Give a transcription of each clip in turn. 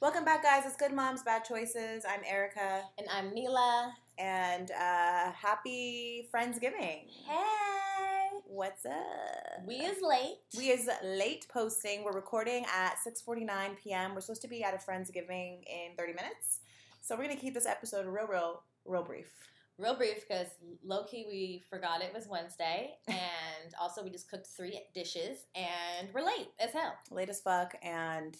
Welcome back, guys. It's Good Moms, Bad Choices. I'm Erica, And I'm Milah. and uh, happy Friendsgiving. Hey. What's up? We is late. we is late posting. We're recording at 6:49 p.m. We're supposed to be at a Friendsgiving in 30 minutes, so we're gonna keep this episode real, real, real brief. Real brief because low key we forgot it was Wednesday, and also we just cooked three dishes, and we're late as hell. Late as fuck, and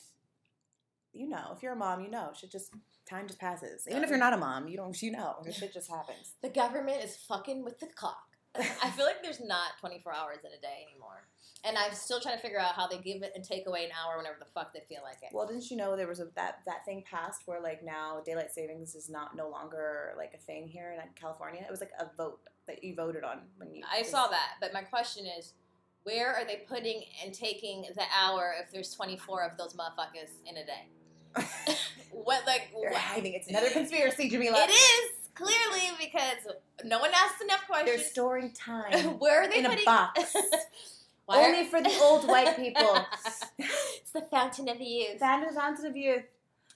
you know, if you're a mom, you know, shit just time just passes. Even if you're not a mom, you don't, you know, shit just happens. The government is fucking with the clock. I feel like there's not 24 hours in a day anymore, and I'm still trying to figure out how they give it and take away an hour whenever the fuck they feel like it. Well, didn't you know there was a that that thing passed where like now daylight savings is not no longer like a thing here in California. It was like a vote that you voted on when you. I saw that, but my question is, where are they putting and taking the hour if there's 24 of those motherfuckers in a day? What like what? hiding. It's another conspiracy, Jamila. It is clearly because no one asked enough questions. They're storing time Where are they in a box. Only for the old white people. it's the fountain of youth. Fountain fountain of youth.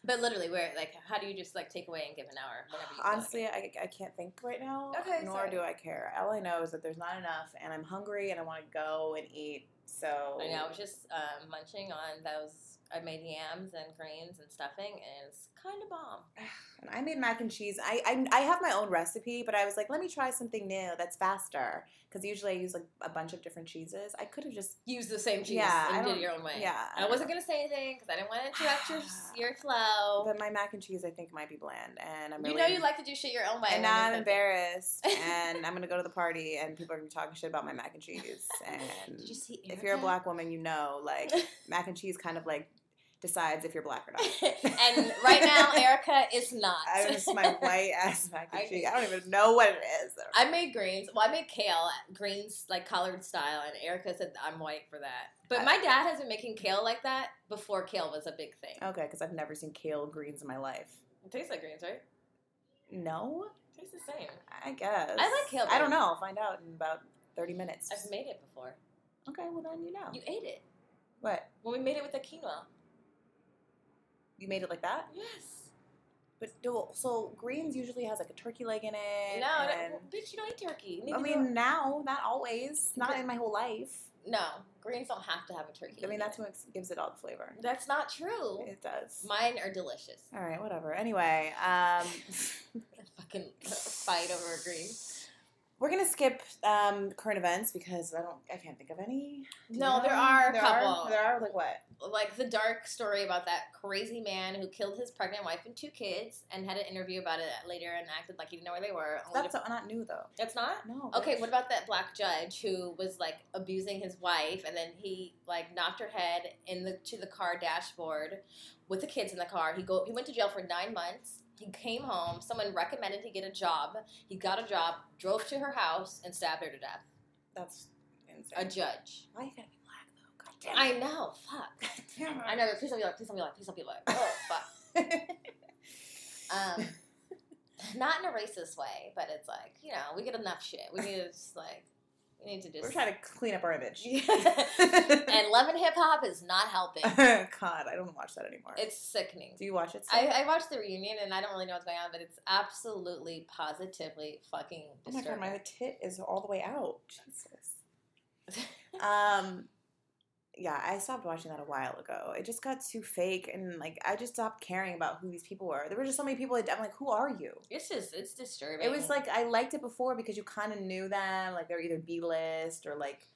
But literally, where like, how do you just like take away and give an hour Honestly, I, I can't think right now. Okay, Nor sorry. do I care. All I know is that there's not enough, and I'm hungry, and I want to go and eat. So I know I was just um, munching on those. I made yams and greens and stuffing, and it's kind of bomb. And I made mac and cheese. I, I I have my own recipe, but I was like, let me try something new that's faster. Because usually I use like a bunch of different cheeses. I could have just used the same cheese Yeah, I and did it your own way. yeah, I I wasn't know. gonna say anything because I didn't want to interrupt your your flow. But my mac and cheese, I think, might be bland, and I'm you really, know you like to do shit your own way. And now I'm embarrassed, and I'm gonna go to the party, and people are gonna be talking shit about my mac and cheese. And Did you see? if you're a black woman, you know, like mac and cheese kind of like decides if you're black or not. and right now, Erica is not. I just my white ass mac and I- cheese. I don't even know what it is. I made greens. Well, I made kale, greens like collard style, and Erica said I'm white for that. But my dad has been making kale like that before kale was a big thing. Okay, because I've never seen kale greens in my life. It tastes like greens, right? No, It tastes the same. I guess. I like kale I don't know. I'll find out in about thirty minutes. I've made it before. Okay, well then you know. You ate it what? when we made it with the quinoa. You made it like that? Yes. But do- so greens usually has like a turkey leg in it. No, and- no, bitch, you don't eat turkey. I Neither do mean now, not always, not in my whole life. no, greens don't have to have a turkey. I mean that's it. what gives it all the flavor. That's not true. It does. Mine are delicious. All right, whatever. Anyway, um, Fucking fight over greens. We're gonna skip um, current events because I don't, I can't think of any. No, know? there are a there couple. Are, there are like what? like the dark story about that crazy man who killed his pregnant wife and two kids and had an interview about it later and acted like he didn't know where they were. That's to- not new though. that's not No. okay. What about that black judge who was like abusing his wife and then he like knocked her head in the to the car dashboard with the kids in the car. He go he went to jail for nine months. He came home. Someone recommended he get a job. He got a job. Drove to her house and stabbed her to death. That's insane. A judge. Why you gotta be black though? God damn I know. Fuck. Damn it. I know. Please don't be like. Please don't be like. Please don't be like. Oh fuck. Um, not in a racist way, but it's like you know we get enough shit. We need to just like we need to just. We're trying to clean up our image. and love and hip hop is not helping. God, I don't watch that anymore. It's sickening. Do you watch it? Still? I, I watched the reunion and I don't really know what's going on, but it's absolutely positively fucking oh my god, disturbing. my tit is all the way out. Jesus. Um, yeah, I stopped watching that a while ago. It just got too fake, and like I just stopped caring about who these people were. There were just so many people. That, I'm like, who are you? it's just it's disturbing. It was like I liked it before because you kind of knew them. Like they're either B list or like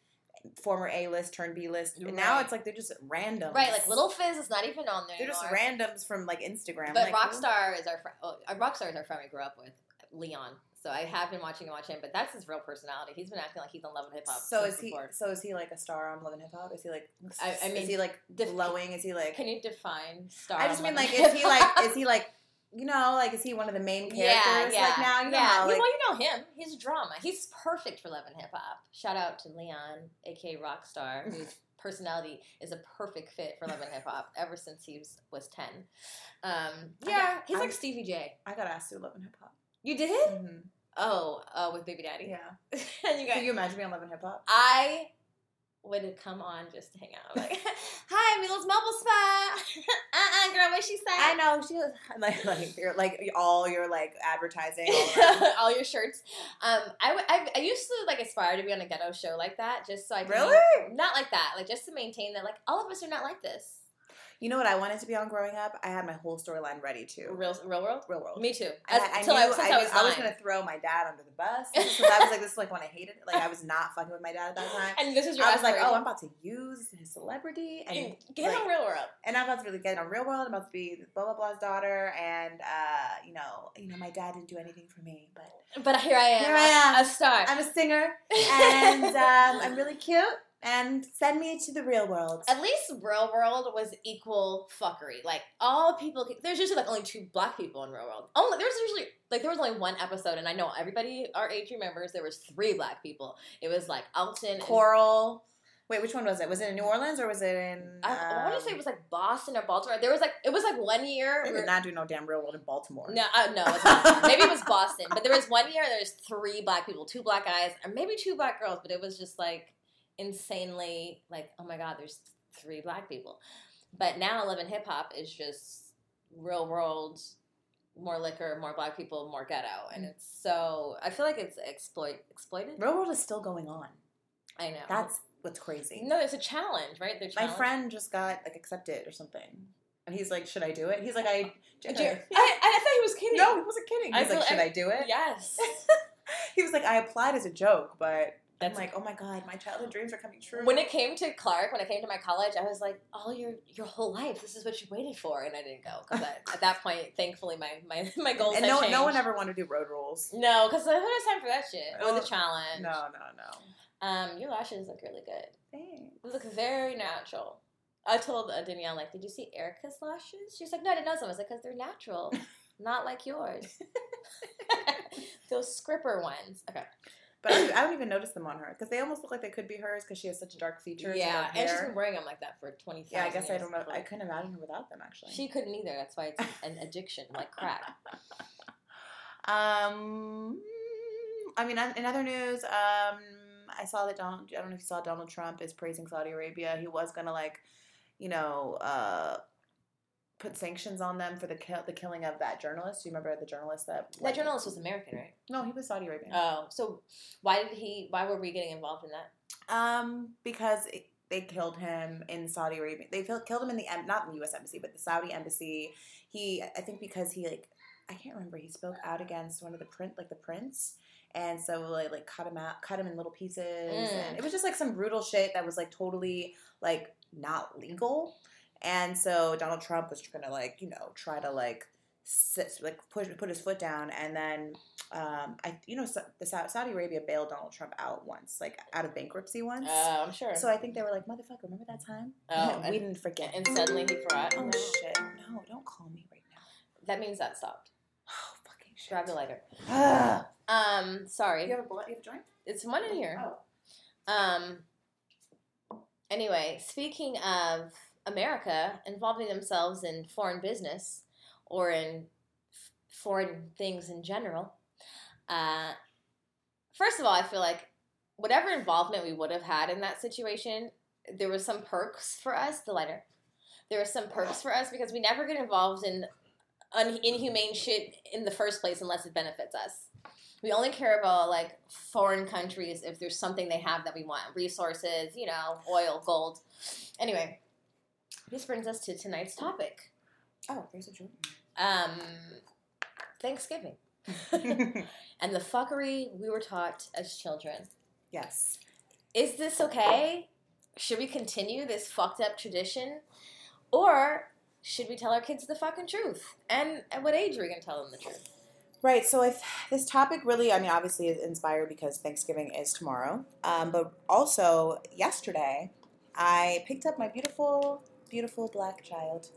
former A list turned B list. And now it's like they're just random. right, like Little Fizz is not even on there. They're just randoms from like Instagram. But like, Rockstar is our friend. Oh, uh, Rockstar is our friend we grew up with, Leon. So I have been watching him watch him, but that's his real personality. He's been acting like he's in Love with Hip Hop. So is he? before. So is he like a star on Love and Hip Hop? Is he like? I- I is he like def- glowing? Is he like? Can you define star? I just mean like, is he like? Is he like? You know, like is he one of the main characters? Yeah, yeah. Like now, you know yeah. how like well, you know him. He's drama. He's perfect for Love and Hip Hop. Shout out to Leon, aka Rockstar, whose personality is a perfect fit for Love and Hip Hop ever since he was, was ten. Um, yeah, he's I- like Stevie J. I got asked to Love and Hip Hop. You did? Mm-hmm. Oh, uh, with Baby Daddy. Yeah. and you Can guys, you imagine me on Love and Hip Hop? I would come on just to hang out. Like, hi, Milo's Mobile Spa. uh-uh, girl, that what she said? I know she was like like like all your like advertising. All all your shirts. Um, I, w- I, I used to like aspire to be on a ghetto show like that, just so I could Really? not like that, like just to maintain that like all of us are not like this. You know what I wanted to be on growing up? I had my whole storyline ready too. Real, real world. Real world. Me too. I, As- I, till knew, I, since I, I, was I was gonna throw my dad under the bus. Because I was like, this is like when I hated, It. like I was not fucking with my dad at that time. And this is your I was like, oh, I'm about to use his celebrity and And get like, on real world. and I'm about to really get on real world. I'm about to be blah blah blah's daughter, and uh, you know, you know, my dad didn't do anything for me, but But here I am. Here I am. a star. I'm a singer, and um, I'm really cute. And send me to the real world. At least Real World was equal fuckery. Like all people, there's usually like only two black people in Real World. Only there was usually like there was only one episode, and I know everybody our age remembers there was three black people. It was like Alton. and- Coral. Wait, which one was it? Was it in New Orleans or was it in? I, I want um, to say it was like Boston or Baltimore. There was like it was like one year. They did not do no damn real world in Baltimore. No, uh, no, it's not. maybe it was Boston, but there was one year there's three black people, two black guys, or maybe two black girls, but it was just like insanely like, oh my god, there's three black people. But now Love and Hip Hop is just real world, more liquor, more black people, more ghetto, and Mm. it's so I feel like it's exploit exploited. Real world is still going on. I know That's what's crazy. no, it's a challenge, right? They're My friend just got like accepted or something, and he's like, "Should I do it?" He's like, "I." I, I, I thought he was kidding. no, he wasn't kidding. I He's like, "Should I do it?" Yes. He was like, "I applied as a joke, but." I'm like, oh my god, my childhood dreams are coming true. When it came to Clark, when I came to my college, I was like, "All your your whole life, this is what you waited for," and I didn't go because at that point, thankfully, my my my goals and no, changed. no one ever wanted to do road rules. No, because who has time for that shit or the challenge? No, no, no. Um, your lashes look really good. Thanks. They look very natural. I told uh, Danielle like, "Did you see Erica's lashes?" She's like, "No, I didn't know them." I was like, "Cause they're natural, not like yours." Those scripper ones. Okay. But I don't, I don't even notice them on her because they almost look like they could be hers because she has such dark features. yeah, dark and she's been wearing them like that for twenty. Yeah, I guess I don't know. I couldn't imagine her without them actually. She couldn't either. That's why it's an addiction, like crack. Um, I mean, in other news, um, I saw that Donald. I don't know if you saw Donald Trump is praising Saudi Arabia. He was gonna like, you know, uh, put sanctions on them for the kill, the killing of that journalist. Do you remember the journalist that? That journalist was American, right? No, he was Saudi Arabian. Oh, so why did he? Why were we getting involved in that? Um, because it, they killed him in Saudi Arabia. They killed killed him in the not in the U.S. embassy, but the Saudi embassy. He, I think, because he like, I can't remember. He spoke out against one of the print, like the prince, and so like like cut him out, cut him in little pieces, Mm. and it was just like some brutal shit that was like totally like not legal. And so Donald Trump was gonna like you know try to like sit, like push put his foot down, and then um, I you know the Saudi Arabia bailed Donald Trump out once, like out of bankruptcy once. Oh, I'm sure. So I think they were like, motherfucker, remember that time? Oh, we and- didn't forget. and suddenly he forgot. oh shit, no, don't call me right now. That means that stopped. Oh fucking shit. Grab the lighter. Um, sorry. you have a blunt? You have a joint? It's one in here. Oh. Um. Anyway, speaking of America involving themselves in foreign business or in f- foreign things in general, uh, first of all, I feel like whatever involvement we would have had in that situation, there was some perks for us. The lighter. There were some perks for us because we never get involved in un- inhumane shit in the first place unless it benefits us. We only care about like foreign countries if there's something they have that we want, resources, you know, oil, gold. Anyway, this brings us to tonight's topic. Oh, there's a. Um, Thanksgiving and the fuckery we were taught as children. yes. Is this okay? Should we continue this fucked up tradition? Or should we tell our kids the fucking truth? And at what age are we gonna tell them the truth? Right. So if this topic really, I mean, obviously is inspired because Thanksgiving is tomorrow. Um, but also yesterday, I picked up my beautiful, beautiful black child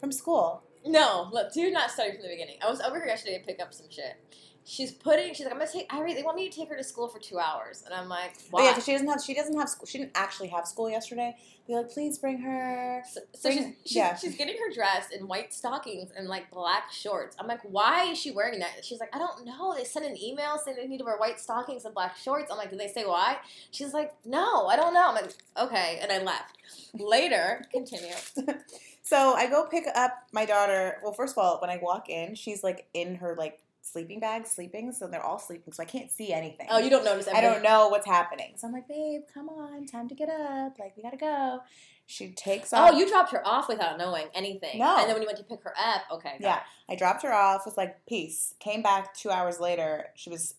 from school. No, look, do not start from the beginning. I was over here yesterday to pick up some shit. She's putting. She's like, I'm gonna take. I they want me to take her to school for two hours, and I'm like, Oh why? yeah, 'cause she doesn't have. She doesn't have school. She didn't actually have school yesterday. They're like, please bring her. So, so she's, Bring- she's, yeah. she's getting her dressed in white stockings and like black shorts. I'm like, why is she wearing that? She's like, I don't know. They sent an email saying they need to wear white stockings and black shorts. I'm like, did they say why? She's like, no, I don't know. I'm like, okay, and I left. Later, continue. So I go pick up my daughter. Well, first of all, when I walk in, she's like in her like sleeping bag, sleeping. So they're all sleeping, so I can't see anything. Oh, you don't notice. Anything. I don't know what's happening. So I'm like, babe, come on, time to get up. Like we gotta go. She takes oh, off. Oh, you dropped her off without knowing anything. No. And then when you went to pick her up, okay. Yeah, I dropped her off. Was like, peace. Came back two hours later. She was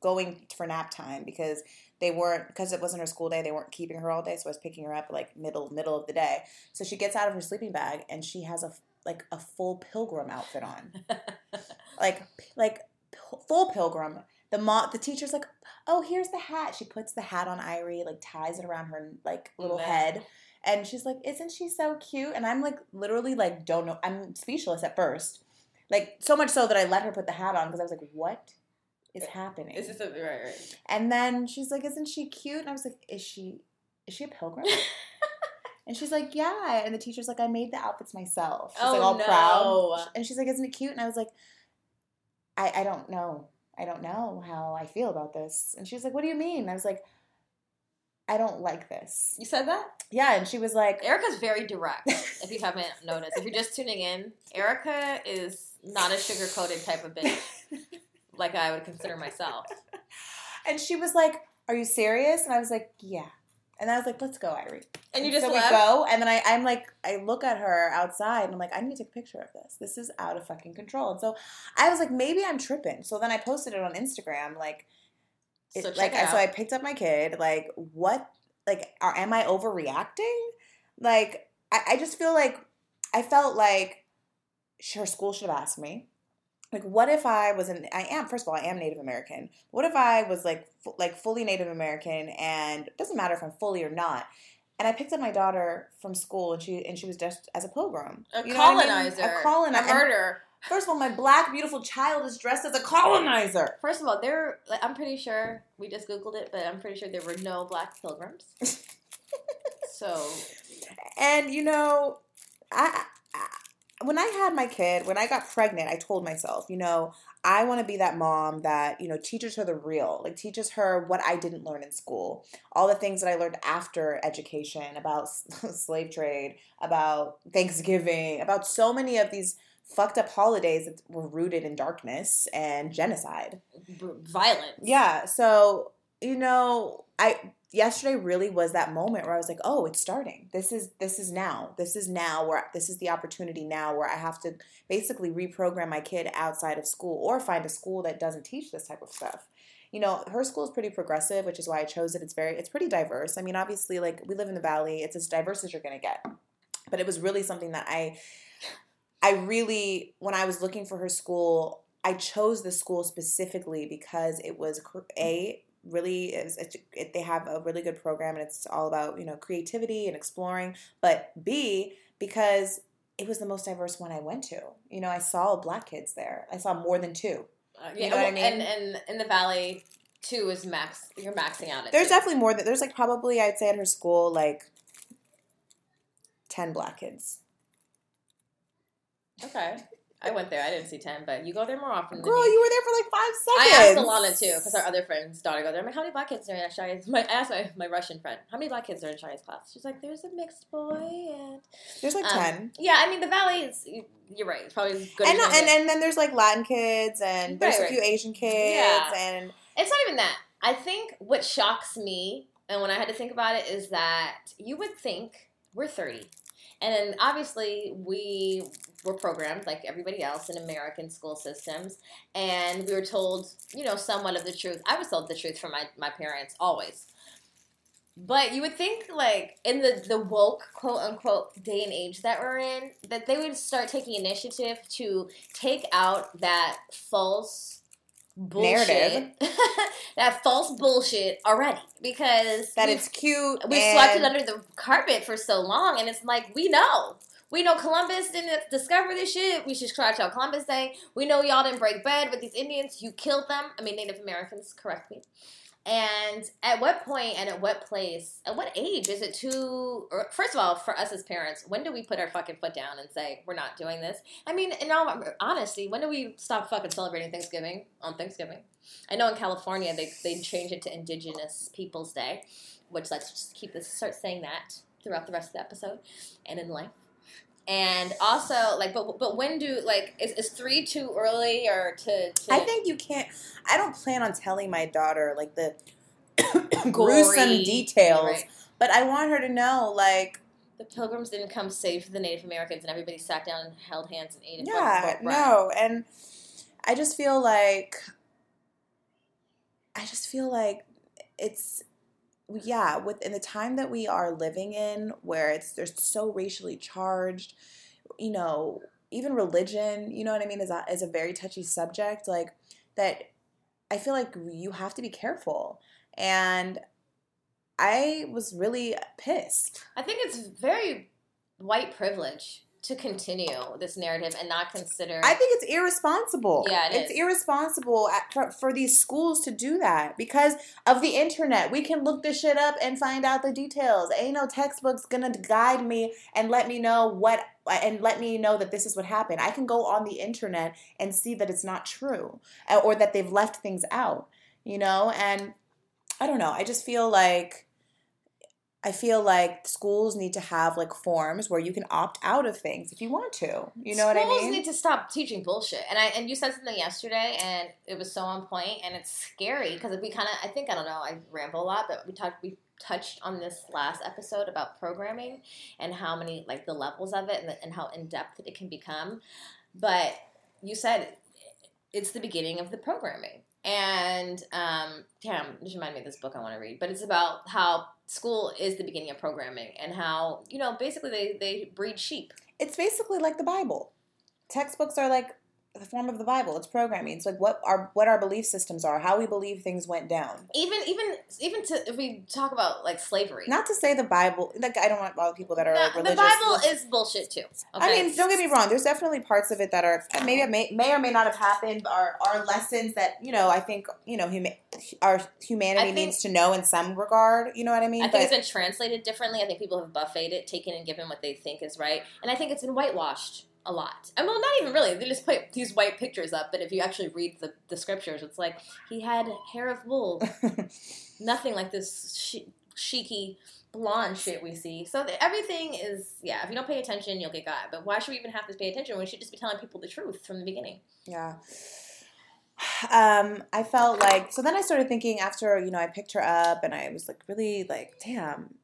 going for nap time because they weren't because it wasn't her school day. They weren't keeping her all day, so I was picking her up like middle middle of the day. So she gets out of her sleeping bag and she has a like a full pilgrim outfit on, like like full pilgrim. The mo- the teacher's like, oh, here's the hat. She puts the hat on Irie, like ties it around her like little Man. head. And she's like, "Isn't she so cute?" And I'm like, literally, like, don't know. I'm speechless at first, like so much so that I let her put the hat on because I was like, "What is happening?" Is this a, right, right. and then she's like, "Isn't she cute?" And I was like, "Is she? Is she a pilgrim?" and she's like, "Yeah." And the teacher's like, "I made the outfits myself." She's like Oh, all no. proud, and she's like, "Isn't it cute?" And I was like, "I I don't know. I don't know how I feel about this." And she's like, "What do you mean?" And I was like, "I don't like this." You said that? Yeah, and she was like, Erica's very direct, if you haven't noticed. If you're just tuning in, Erica is not a sugar coated type of bitch like I would consider myself. And she was like, "Are you serious?" And I was like, "Yeah." And I was like, "Let's go, Irie." And you just so left? we go, and then I, I'm like, I look at her outside, and I'm like, I need to take a picture of this. This is out of fucking control. And so I was like, maybe I'm tripping. So then I posted it on Instagram, like, it, So check like it so I picked up my kid. Like, what? Like, are, am I overreacting? Like, I, I just feel like I felt like her school should have asked me. Like, what if I was an? I am first of all, I am Native American. What if I was like, fu- like fully Native American, and it doesn't matter if I'm fully or not. And I picked up my daughter from school, and she and she was dressed as a pilgrim, A You know what I mean? colonizer. a colonizer, A murder. First of all, my black beautiful child is dressed as a colonizer. First of all, there. like, I'm pretty sure we just googled it, but I'm pretty sure there were no black pilgrims. so And you know, I when I had my kid, when I got pregnant, I told myself, you know, I want to be that mom that you know teaches her the real, like teaches her what I didn't learn in school, all the things that I learned after education about slave trade, about Thanksgiving, about so many of these fucked up holidays that were rooted in darkness and genocide. violence. Yeah. So, you know, I yesterday really was that moment where I was like, "Oh, it's starting. This is this is now. This is now where this is the opportunity now where I have to basically reprogram my kid outside of school or find a school that doesn't teach this type of stuff." You know, her school is pretty progressive, which is why I chose it. It's very it's pretty diverse. I mean, obviously like we live in the valley, it's as diverse as you're going to get. But it was really something that I I really when I was looking for her school, I chose the school specifically because it was a really is it, it, they have a really good program and it's all about you know creativity and exploring but b because it was the most diverse one i went to you know i saw black kids there i saw more than two Uh, You yeah, know what I mean? And and in the valley, two is max. You're maxing out. There's two. definitely more than there's like probably i'd say at her school like 10 black kids okay. I went there. I didn't see ten, but you go there more often. than girl you were there for like five seconds. I asked Alana too, because our other friend's daughter go there. I'm like, how many black kids are in Shaya's? My, I asked my, my Russian friend, how many black kids are in Shaya's class? She's like, there's a mixed boy, and there's like Um, 10 yeah, I mean the valley is. You're right. It's probably good. and, not, and and then there's like Latin kids, and there's Right, a few Asian kids, Yeah. and It's not even that. I think what shocks me, and when I had to think about it, is that you would think we're 30. And obviously we were programmed like everybody else in American school systems, and we were told, you know, somewhat of the truth. I was told the truth from my, my parents always. But you would think, like, in the, the woke, quote unquote, day and age that we're in, that they would start taking initiative to take out that false bullshit, Narrative. that false bullshit already. Because that it's cute. we swept it under the carpet for so long, and it's like we know. We know Columbus didn't discover this shit. We should scratch out Columbus Day. We know y'all didn't break bread with these Indians. You killed them. I mean, Native Americans, correct me. And at what point and at what place, at what age is it too? Or first of all, for us as parents, when do we put our fucking foot down and say we're not doing this? I mean, in all honesty, when do we stop fucking celebrating Thanksgiving on Thanksgiving? I know in California they they change it to Indigenous Peoples Day, which let's just keep this start saying that throughout the rest of the episode and in life. And also, like, but but when do like is, is three too early or to, to I think you can't. I don't plan on telling my daughter like the gruesome details, right. but I want her to know, like, the pilgrims didn't come save the Native Americans and everybody sat down and held hands and ate and yeah, broke no, and I just feel like, I just feel like it's. Yeah, within the time that we are living in, where it's there's so racially charged, you know, even religion, you know what I mean, is a, is a very touchy subject. Like that, I feel like you have to be careful. And I was really pissed. I think it's very white privilege to continue this narrative and not consider. I think it's irresponsible. Yeah, it it's is. irresponsible for, for these schools to do that because of the internet. We can look this shit up and find out the details. Ain't no textbooks gonna guide me and let me know what and let me know that this is what happened. I can go on the internet and see that it's not true uh, or that they've left things out. You know, and I don't know. I just feel like I feel like schools need to have like forms where you can opt out of things if you want to. You know what I mean? Schools need to stop teaching bullshit. And I and you said something yesterday, and it was so on point, and it's scary because we kind of I think I don't know I ramble a lot, but we talked we touched on this last episode about programming and how many like the levels of it and, and how in depth it can become. But you said it's the beginning of the programming. And um, damn, this reminded me of this book I want to read. But it's about how school is the beginning of programming and how you know basically they they breed sheep. it's basically like the Bible. Textbooks are like the form of the Bible. It's programming. It's like what our what our belief systems are, how we believe things went down. even even even to if we talk about like slavery Not to say the Bible. Like I don't want all the people that are religious. the bible is bullshit too I mean, don't get me wrong. There's definitely parts of it that are maybe may, may or may not have happened. Are are lessons that you know I think you know huma- our humanity think- needs to know in some regard. You know what I mean? I think it's been translated differently. I think people have buffeted it, taken and given what they think is right, and I think it's been whitewashed a lot. And well, not even really. They just put these white pictures up, but if you actually read the, the scriptures, it's like he had hair of wool, nothing like this sh- cheeky blonde shit we see. So everything is yeah. If you don't pay attention, you'll get got. But why should we even have to pay attention? We should just be telling people the truth from the beginning. Yeah. Um, I felt like so then I started thinking after, you know, I picked her up and I was like really like, damn,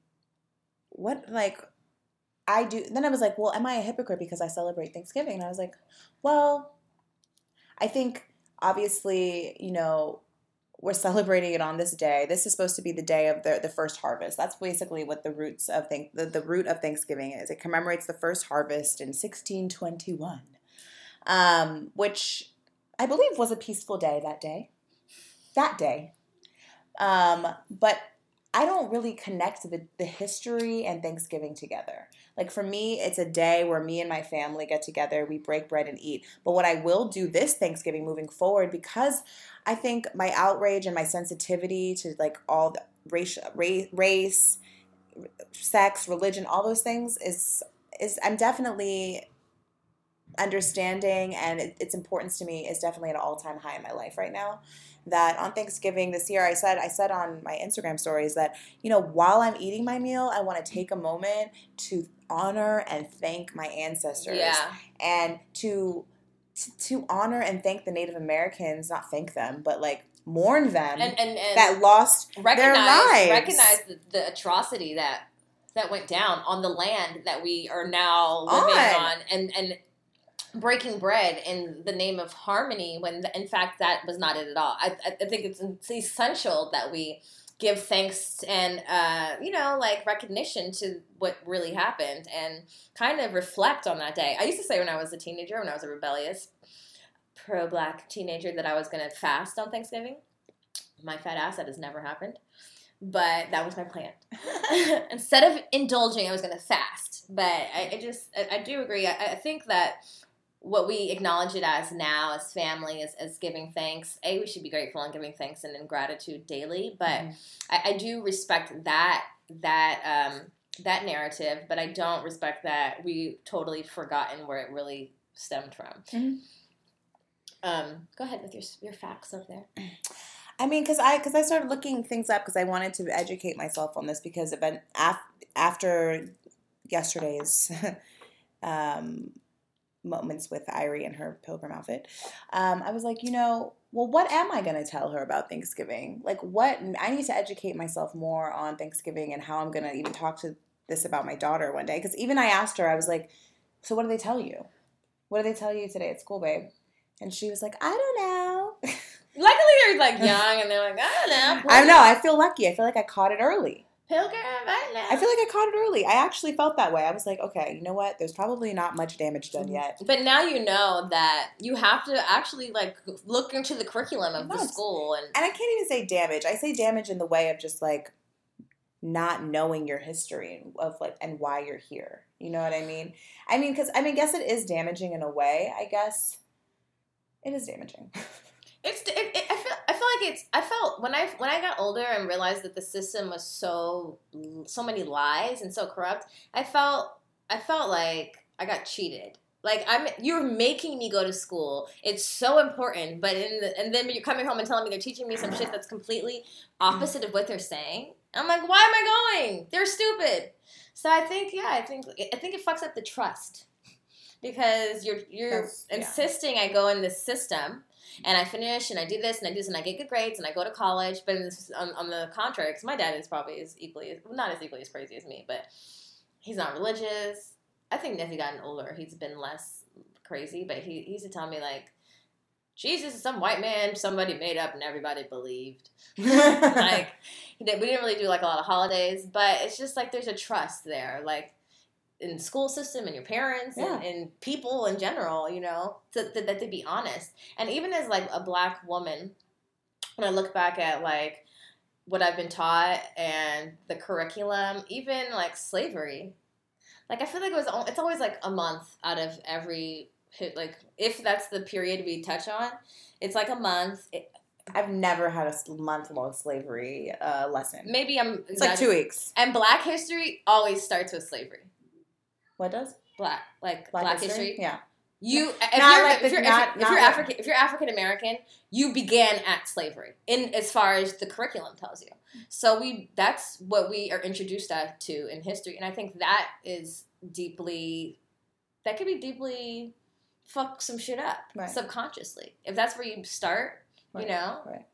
what like I do then I was like, well, am I a hypocrite because I celebrate Thanksgiving? And I was like, well, I think obviously, you know, we're celebrating it on this day. This is supposed to be the day of the, the first harvest. That's basically what the roots of thank the, the root of Thanksgiving is. It commemorates the first harvest in 1621, um, which I believe was a peaceful day that day. That day. Um, but I don't really connect the, the history and Thanksgiving together. Like for me, it's a day where me and my family get together, we break bread and eat. But what I will do this Thanksgiving moving forward, because I think my outrage and my sensitivity to like all the race, race, sex, religion, all those things is is I'm definitely understanding and it, its importance to me is definitely at an all time high in my life right now. That on Thanksgiving this year, I said I said on my Instagram stories that you know while I'm eating my meal, I want to take a moment to honor and thank my ancestors Yeah, and to to honor and thank the Native Americans, not thank them, but like mourn them and and, and that lost recognize lives. recognize the, the atrocity that that went down on the land that we are now living On. on, and and breaking bread in the name of harmony when in fact that was not it at all. I, I I think it's, it's essential that we give thanks and uh, you know like recognition to what really happened and kind of reflect on that day. I used to say when I was a teenager, when I was a rebellious pro-black teenager, that I was going to fast on Thanksgiving. My fat ass that has never happened, but that was my plan. Instead of indulging, I was going to fast. But I, I just I, I do agree. I, I think that what we acknowledge it as now as family as, as giving thanks a we should be grateful and giving thanks and in gratitude daily but Mhm. I, I do respect that that um, that narrative but i don't respect that we totally forgotten where it really stemmed from Mhm. um, go ahead with your your facts up there I mean, because I because I started looking things up because I wanted to educate myself on this because event af- after yesterday's um, moments with Irie and her pilgrim outfit, um, I was like, you know, well, what am I going to tell her about Thanksgiving? Like, what? I need to educate myself more on Thanksgiving and how I'm going to even talk to this about my daughter one day. Because even I asked her, I was like, so what do they tell you? What do they tell you today at school, babe? And she was like, I don't know. Luckily, they're like young and they're like, I don't know. I don't know. I feel lucky. I feel like I caught it early. Pilgrim, I. I feel like I caught it early. I actually felt that way. I was like, okay, you know what? There's probably not much damage done yet. But now you know that you have to actually like look into the curriculum of the school and And I can't even say damage. I say damage in the way of just like not knowing your history of like and why you're here. You know what I mean? I mean, because I mean, guess it is damaging in a way. I guess it is damaging. It's it, it, I feel like it's I felt when I when I got older and realized that the system was so so many lies and so corrupt. I felt I felt like I got cheated. Like I'm you're making me go to school. It's so important, but in the, and then you're coming home and telling me they're teaching me some shit that's completely opposite of what they're saying. I'm like, why am I going? They're stupid. So I think yeah, I think I think it fucks up the trust because you're you're That's- yeah. insisting I go in this system and I finish and I do this and I do this and I get good grades and I go to college. But on, on the contrary, because my dad is probably as equally, not as equally as crazy as me, but he's not religious. I think as he gotten older, he's been less crazy. But he, he used to tell me like, Jesus is some white man somebody made up and everybody believed. like we didn't really do like a lot of holidays, but it's just like there's a trust there, like in school system and your parents and, and people in general, you know, to, to, that they be honest. And even as like a black woman, when I look back at like what I've been taught and the curriculum, even like slavery, like I feel like it was it's always like a month out of every like if that's the period we touch on, it's like a month. It, I've never had a month long slavery uh, lesson. maybe I'm It's like two weeks. And Black history always starts with slavery. What does Black, like Black, history. Yeah. You, if Not you're, like the- if you're, not- if, if you're African, if you're African American, you began at slavery in as far as the curriculum tells you. So we, that's what we are introduced to in history, and I think that is deeply, that could be deeply fuck some shit up Right. subconsciously. If that's where you start, Right. you know, Right.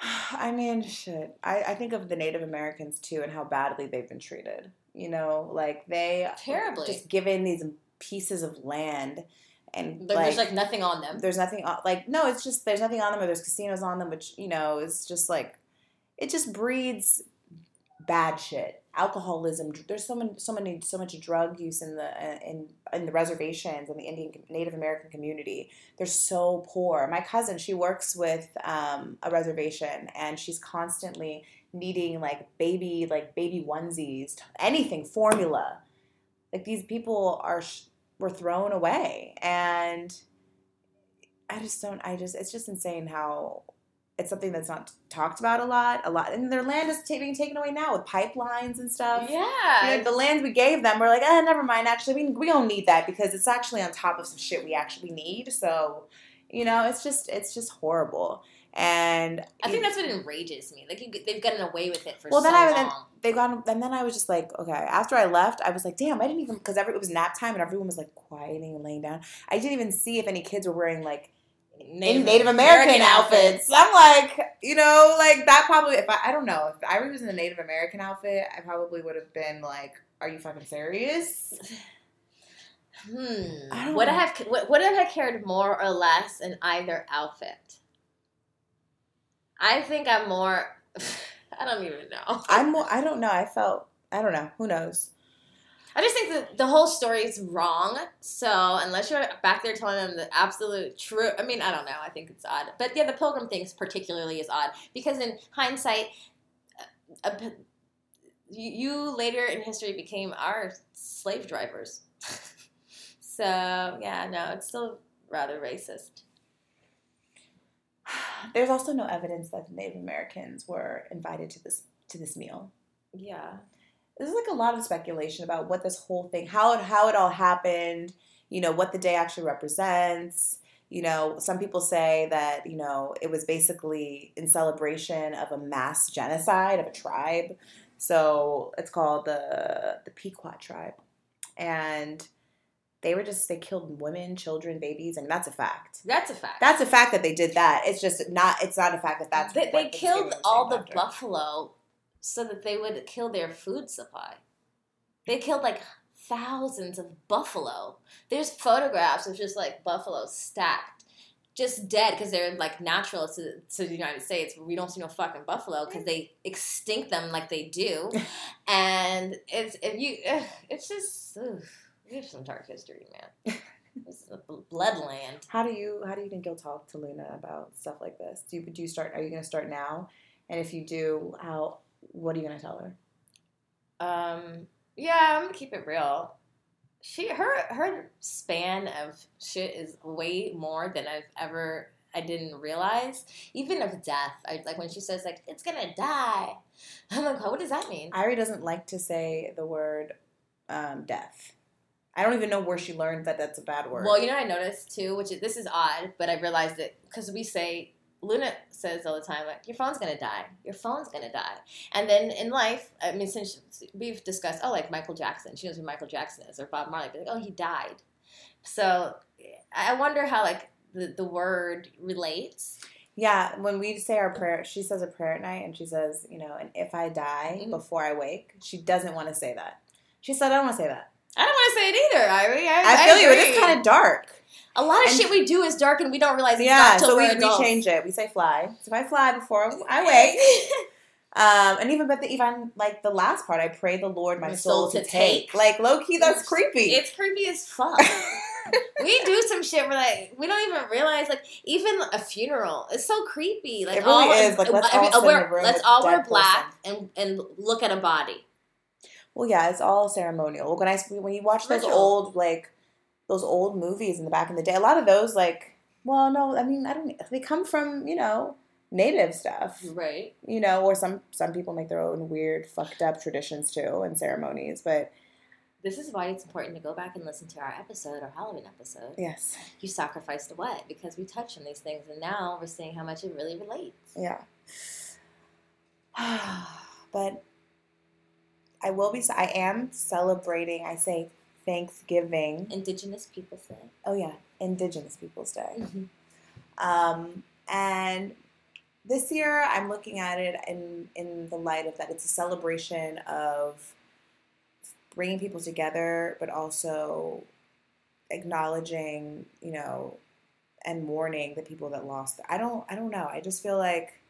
I mean, shit. I, I think of the Native Americans too and how badly they've been treated. You know, like they Terribly. just given these pieces of land and like, there's like nothing on them. there's nothing on, like no, it's just there's nothing on them or there's casinos on them, which you know is just like it just breeds bad shit, alcoholism. There's so many, so many, so much drug use in the in in the reservations and the Indian Native American community. They're so poor. My cousin, she works with um, a reservation, and she's constantly needing like baby like baby onesies, anything formula. Like these people are sh- were thrown away, and I just don't. I just it's just insane how it's something that's not talked about a lot. A lot, and their land is ta- being taken away now with pipelines and stuff. yeah, You know, the land we gave them, we're like, eh, never mind. Actually, we, we don't need that because it's actually on top of some shit we actually need. So, you know, it's just it's just horrible. And I think that's what enrages me. Like you, they've gotten away with it for Well, so then I- long. then- they got and then I was just like, okay. After I left, I was like, damn, I didn't even because it was nap time and everyone was like quieting and laying down. I didn't even see if any kids were wearing like in Native American, outfits. I'm like, you know, like that probably. If I, I don't know, if I was in a Native American outfit, I probably would have been like, "Are you fucking serious?" I Hmm. don't Would I have would, would I have cared more or less in either outfit? I think I'm more. I don't even know. I'm. more- I don't know. I felt. I don't know. Who knows? I just think that the whole story is wrong. So unless you're back there telling them the absolute truth, I mean, I don't know. I think it's odd. But yeah, the pilgrim thing particularly is odd because in hindsight, uh, uh, you, you later in history became our slave drivers. so yeah, no, it's still rather racist. There's also no evidence that the Native Americans were invited to this to this meal. Yeah. There's like a lot of speculation about what this whole thing, how it how it all happened. You know what the day actually represents. You know, some people say that you know it was basically in celebration of a mass genocide of a tribe. So it's called the the Pequot tribe, and they were just they killed women, children, babies, and that's a fact. That's a fact. That's a fact that they did that. It's just not. It's not a fact that that's. they, they killed all the after. buffalo so that they would kill their food supply. They killed like thousands of buffalo. There's photographs of just like buffalo stacked, just dead because they're like natural to, to the United States. We don't see no fucking buffalo because they extinct them like they do, and it's if you, it's just ugh, we have some dark history, man. It's a bloodland. How do you how do you think you'll talk to Luna about stuff like this? Do you do you start? Are you going to start now? And if you do, how? What are you going to tell her? Um, yeah, I'm gonna keep it real. She her her span of shit is way more than I've ever I didn't realize. Even of death, I like when she says like it's gonna die. I'm like, what does that mean? Irie doesn't like to say the word um, death. I don't even know where she learned that that's a bad word. Well, you know what I noticed too, which is this is odd, but I realized it because we say Luna says all the time like your phone's gonna die, your phone's gonna die, and then in life, I mean, since we've discussed, oh, like Michael Jackson, she knows who Michael Jackson is, or Bob Marley, but like, oh, he died. So I wonder how like the the word relates. yeah, when we say our prayer, she says a prayer at night, and she says, you know, and if I die Mhm. before I wake, she doesn't want to say that. She said, I don't want to say that. I don't want to say it either, Irie. I, I feel you. It agree. kind of dark. a lot of and- shit we do is dark, and we don't realize it's Yeah, so we, we change it. We say fly. So if I fly before I wake, Um, and even but the even like the last part, I pray the Lord my, My soul, soul to take. take. Like low key, that's creepy. It's creepy as fuck. we do some shit where like we don't even realize like even a funeral is so creepy. Like It really all is. Like, let's all wear, let's all wear black and and look at a body. Well, yeah, it's all ceremonial. When I when you watch those Ritual. old like those old movies in the back in the day, a lot of those like, well, no, I mean, I don't. They come from you know native stuff, Right. you know, or some some people make their own weird fucked up traditions too and ceremonies. But This is why it's important to go back and listen to our episode, our Halloween episode. yes, You sacrificed what? Because we touch on these things, and now we're seeing how much it really relates. Yeah. but I will be. I am celebrating. I say Thanksgiving. Indigenous people say. Oh yeah, Indigenous Peoples Day. Mm-hmm. Um, and this year, I'm looking at it in in the light of that it's a celebration of bringing people together, but also acknowledging, you know, and mourning the people that lost. I don't. I don't know. I just feel like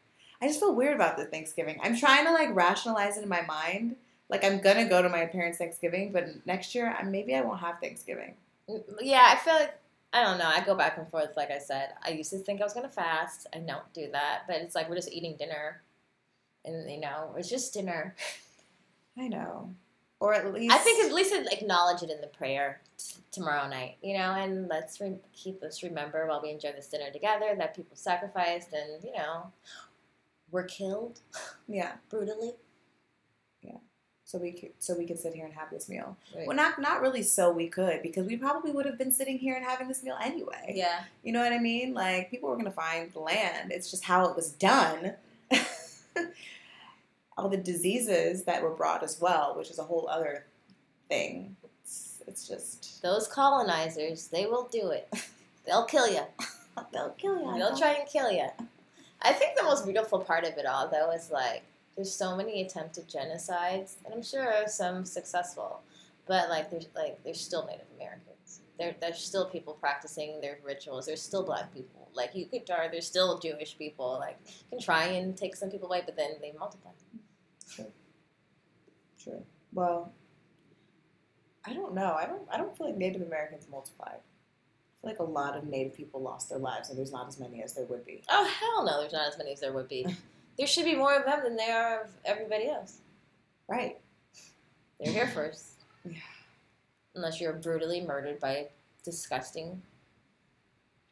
I just feel weird about the Thanksgiving. I'm trying to like rationalize it in my mind. Like I'm gonna go to my parents' Thanksgiving, but next year I, maybe I won't have Thanksgiving. Mm, yeah, I feel like I don't know. I go back and forth. Like I said, I used to think I was gonna fast. I don't do that, but it's like we're just eating dinner, and you know, it's just dinner. I know, or at least I think at least acknowledge it in the prayer t- tomorrow night. You know, and let's re- keep us remember while we enjoy this dinner together that people sacrificed and you know were killed yeah. brutally. So we could so we could sit here and have this meal. Right. Well, not not really. So we could because we probably would have been sitting here and having this meal anyway. yeah, You know what I mean? Like people were gonna find land. It's just how it was done. All the diseases that were brought as well, which is a whole other thing. It's, it's just those colonizers, they will do it. They'll kill you. they'll kill you. They'll try and kill you. I think the most beautiful part of it all, though, is like there's so many attempted genocides, and I'm sure some successful, but like there's like there's still Native Americans. There, there's still people practicing their rituals. There's still Black people. Like you could, or there's still Jewish people. Like you can try and take some people away, but then they multiply. True. Well, I don't know. I don't. I don't feel like Native Americans multiplied. I feel like a lot of Native people lost their lives, and there's not as many as there would be. Oh hell no! There's not as many as there would be. there should be more of them than there are of everybody else. Right. They're here first. Yeah. Unless you're brutally murdered by disgusting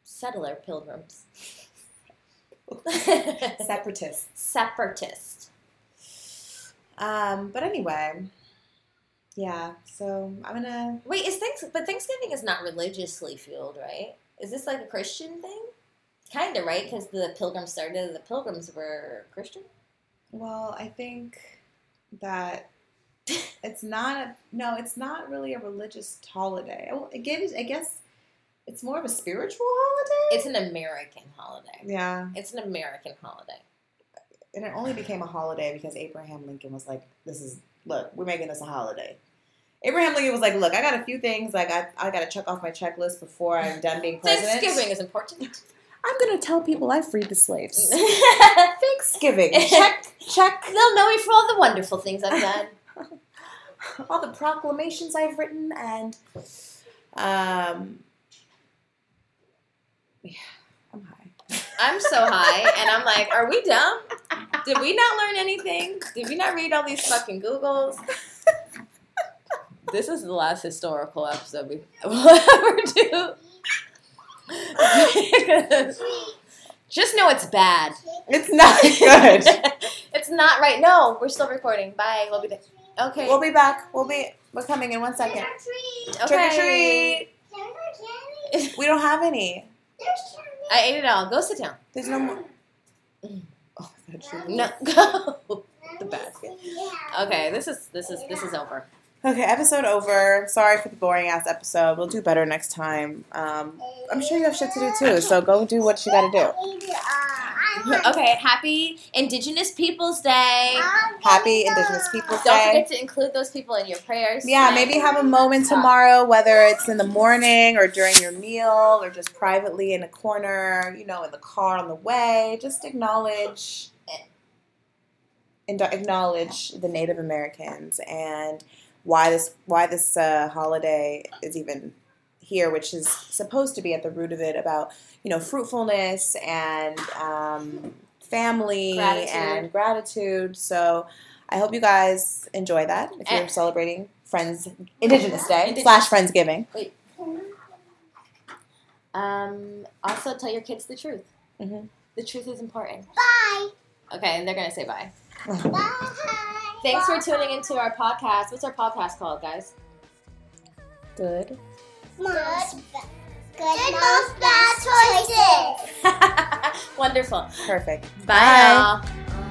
settler pilgrims. Separatists. Separatist. Um. But anyway. Yeah. So I'm gonna. Wait, is thanks but Thanksgiving is not religiously fueled, right? Is this like a Christian thing? Kinda, right? Because the pilgrims started. The pilgrims were Christian. Well, I think that It's not a no. It's not really a religious holiday. It gives. I guess it's more of a spiritual holiday. It's an American holiday. yeah, It's an American holiday. and it only became a holiday because Abraham Lincoln was like, "This is look, we're making this a holiday." Abraham Lincoln was like, "Look, I got a few things like I, I got to check off my checklist before I'm done being president. Thanksgiving is important. I'm gonna tell people I freed the slaves. Thanksgiving, check, check. They'll know me for all the wonderful things I've done. all the proclamations I've written and um yeah, I'm high. I'm so high, and I'm like, are we dumb? Did we not learn anything? Did we not read all these fucking Googles? This is the last historical episode we will ever do. Just know it's bad. It's not good. it's not right. No, we're still recording. Bye. We'll be there. Okay. we'll be back. We'll be we're coming in one second. Trick or treat. Okay. We don't have any. I ate it all. Go sit down. There's no more. Mm. Oh, that's true. No, go. The basket. Okay, this is this is this is over. Okay, episode over. Sorry for the boring ass episode. We'll do better next time. Um, I'm sure you have shit to do too, so go do what you gotta do. Okay, happy Indigenous Peoples Day. Happy Indigenous Peoples Day. Don't forget to include those people in your prayers. Yeah, maybe have a moment tomorrow, whether it's in the morning or during your meal or just privately in a corner, you know, in the car on the way. Just acknowledge and acknowledge the Native Americans and why this why this uh, holiday is even here, which is supposed to be at the root of it about you know fruitfulness and um, family Gratitude. and gratitude. So I hope you guys enjoy that if you're And- celebrating Friends Indigenous Day Indigenous- slash Friendsgiving. Um, also, tell your kids the truth. Mhm. The truth is important. Bye. Okay, and they're gonna say bye. Bye. Thanks for tuning into our podcast. What's our podcast called, guys? Good. Mom's Good mom's bad choices. Wonderful. Perfect. Bye. Bye.